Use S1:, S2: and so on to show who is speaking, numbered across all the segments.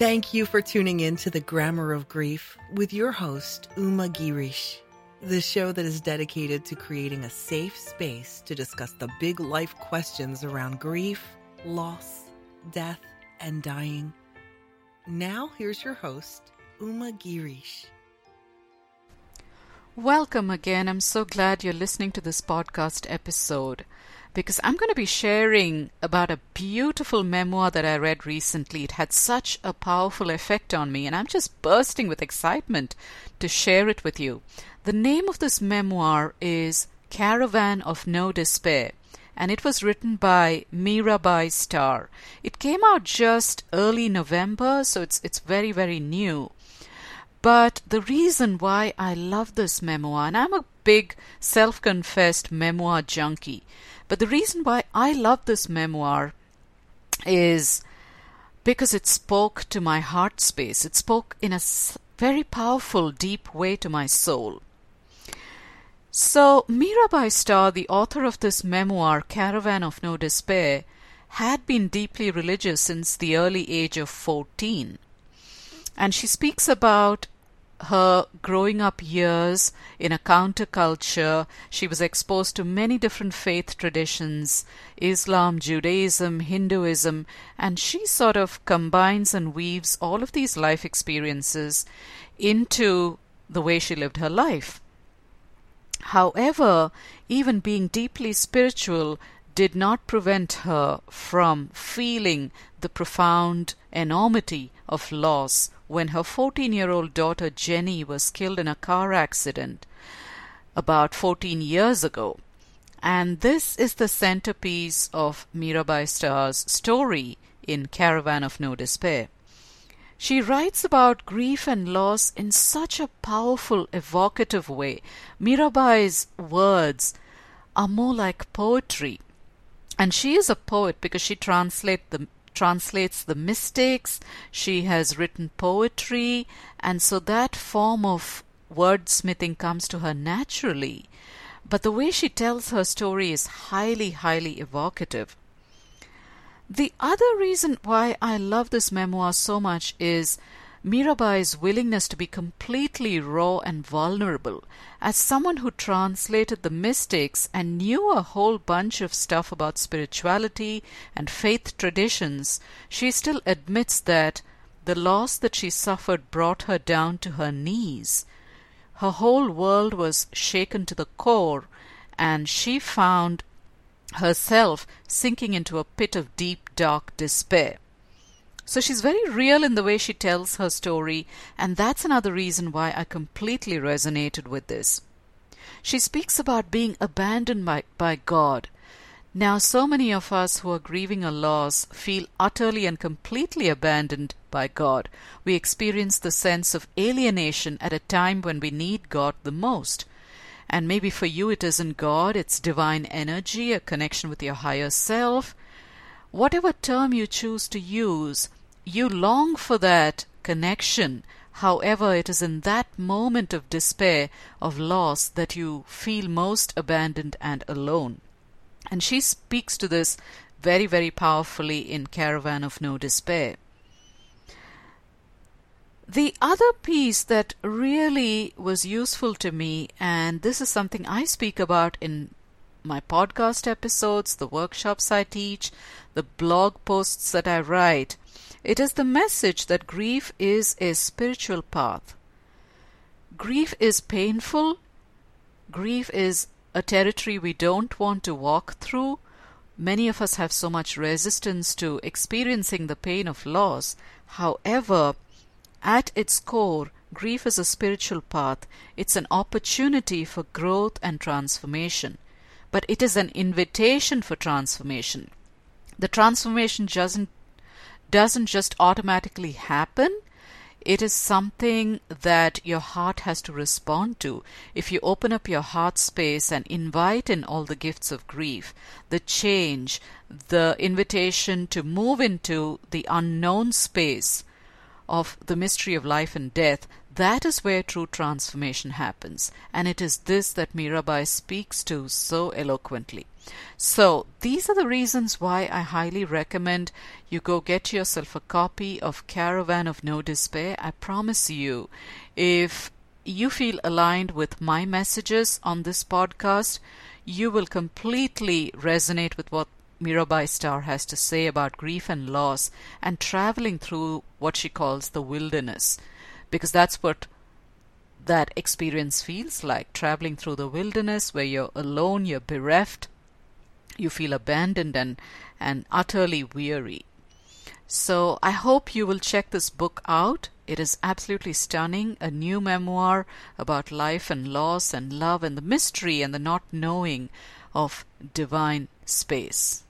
S1: Thank you for tuning in to the Grammar of Grief with your host, Uma Girish, the show that is dedicated to creating a safe space to discuss the big life questions around grief, loss, death, and dying. Now, here's your host, Uma Girish.
S2: Welcome again. I'm so glad you're listening to this podcast episode because I'm going to be sharing about a beautiful memoir that I read recently. It had such a powerful effect on me, and I'm just bursting with excitement to share it with you. The name of this memoir is Caravan of No Despair, and it was written by Mirabai Starr. It came out just early November, so it's it's very very new. But the reason why I love this memoir, and I'm a big self confessed memoir junkie, but the reason why I love this memoir is because it spoke to my heart space. It spoke in a very powerful, deep way to my soul. So, Mirabai Starr, the author of this memoir, Caravan of No Despair, had been deeply religious since the early age of 14. And she speaks about her growing up years in a counterculture. She was exposed to many different faith traditions Islam, Judaism, Hinduism, and she sort of combines and weaves all of these life experiences into the way she lived her life. However, even being deeply spiritual did not prevent her from feeling the profound enormity of loss when her 14 year old daughter Jenny was killed in a car accident about 14 years ago. And this is the centerpiece of Mirabai Starr's story in Caravan of No Despair. She writes about grief and loss in such a powerful, evocative way. Mirabai's words are more like poetry. And she is a poet because she translate the, translates the mystics, she has written poetry, and so that form of wordsmithing comes to her naturally. But the way she tells her story is highly, highly evocative. The other reason why I love this memoir so much is Mirabai's willingness to be completely raw and vulnerable. As someone who translated the mystics and knew a whole bunch of stuff about spirituality and faith traditions, she still admits that the loss that she suffered brought her down to her knees. Her whole world was shaken to the core, and she found herself sinking into a pit of deep, dark despair. So she's very real in the way she tells her story, and that's another reason why I completely resonated with this. She speaks about being abandoned by, by God. Now, so many of us who are grieving a loss feel utterly and completely abandoned by God. We experience the sense of alienation at a time when we need God the most. And maybe for you it isn't God, it's divine energy, a connection with your higher self. Whatever term you choose to use, you long for that connection. However, it is in that moment of despair, of loss, that you feel most abandoned and alone. And she speaks to this very, very powerfully in Caravan of No Despair. The other piece that really was useful to me, and this is something I speak about in my podcast episodes, the workshops I teach, the blog posts that I write, it is the message that grief is a spiritual path. Grief is painful. Grief is a territory we don't want to walk through. Many of us have so much resistance to experiencing the pain of loss. However, at its core, grief is a spiritual path. It's an opportunity for growth and transformation. But it is an invitation for transformation. The transformation doesn't doesn't just automatically happen. It is something that your heart has to respond to. If you open up your heart space and invite in all the gifts of grief, the change, the invitation to move into the unknown space of the mystery of life and death, that is where true transformation happens. And it is this that Mirabai speaks to so eloquently. So, these are the reasons why I highly recommend you go get yourself a copy of Caravan of No Despair. I promise you, if you feel aligned with my messages on this podcast, you will completely resonate with what Mirabai Starr has to say about grief and loss and traveling through what she calls the wilderness. Because that's what that experience feels like traveling through the wilderness where you're alone, you're bereft, you feel abandoned and, and utterly weary. So I hope you will check this book out. It is absolutely stunning, a new memoir about life and loss and love and the mystery and the not knowing of divine space.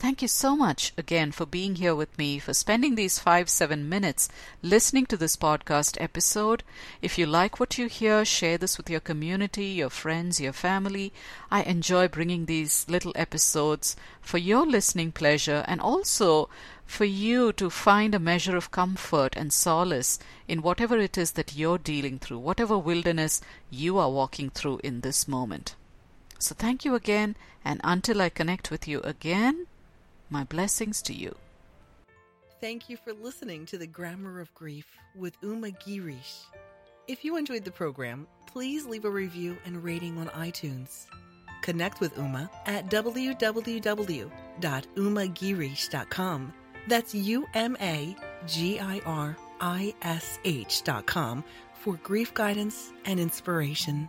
S2: Thank you so much again for being here with me, for spending these five, seven minutes listening to this podcast episode. If you like what you hear, share this with your community, your friends, your family. I enjoy bringing these little episodes for your listening pleasure and also for you to find a measure of comfort and solace in whatever it is that you're dealing through, whatever wilderness you are walking through in this moment. So thank you again, and until I connect with you again, my blessings to you.
S1: Thank you for listening to the Grammar of Grief with Uma Girish. If you enjoyed the program, please leave a review and rating on iTunes. Connect with Uma at www.umagirish.com. That's U M A G I R I S H.com for grief guidance and inspiration.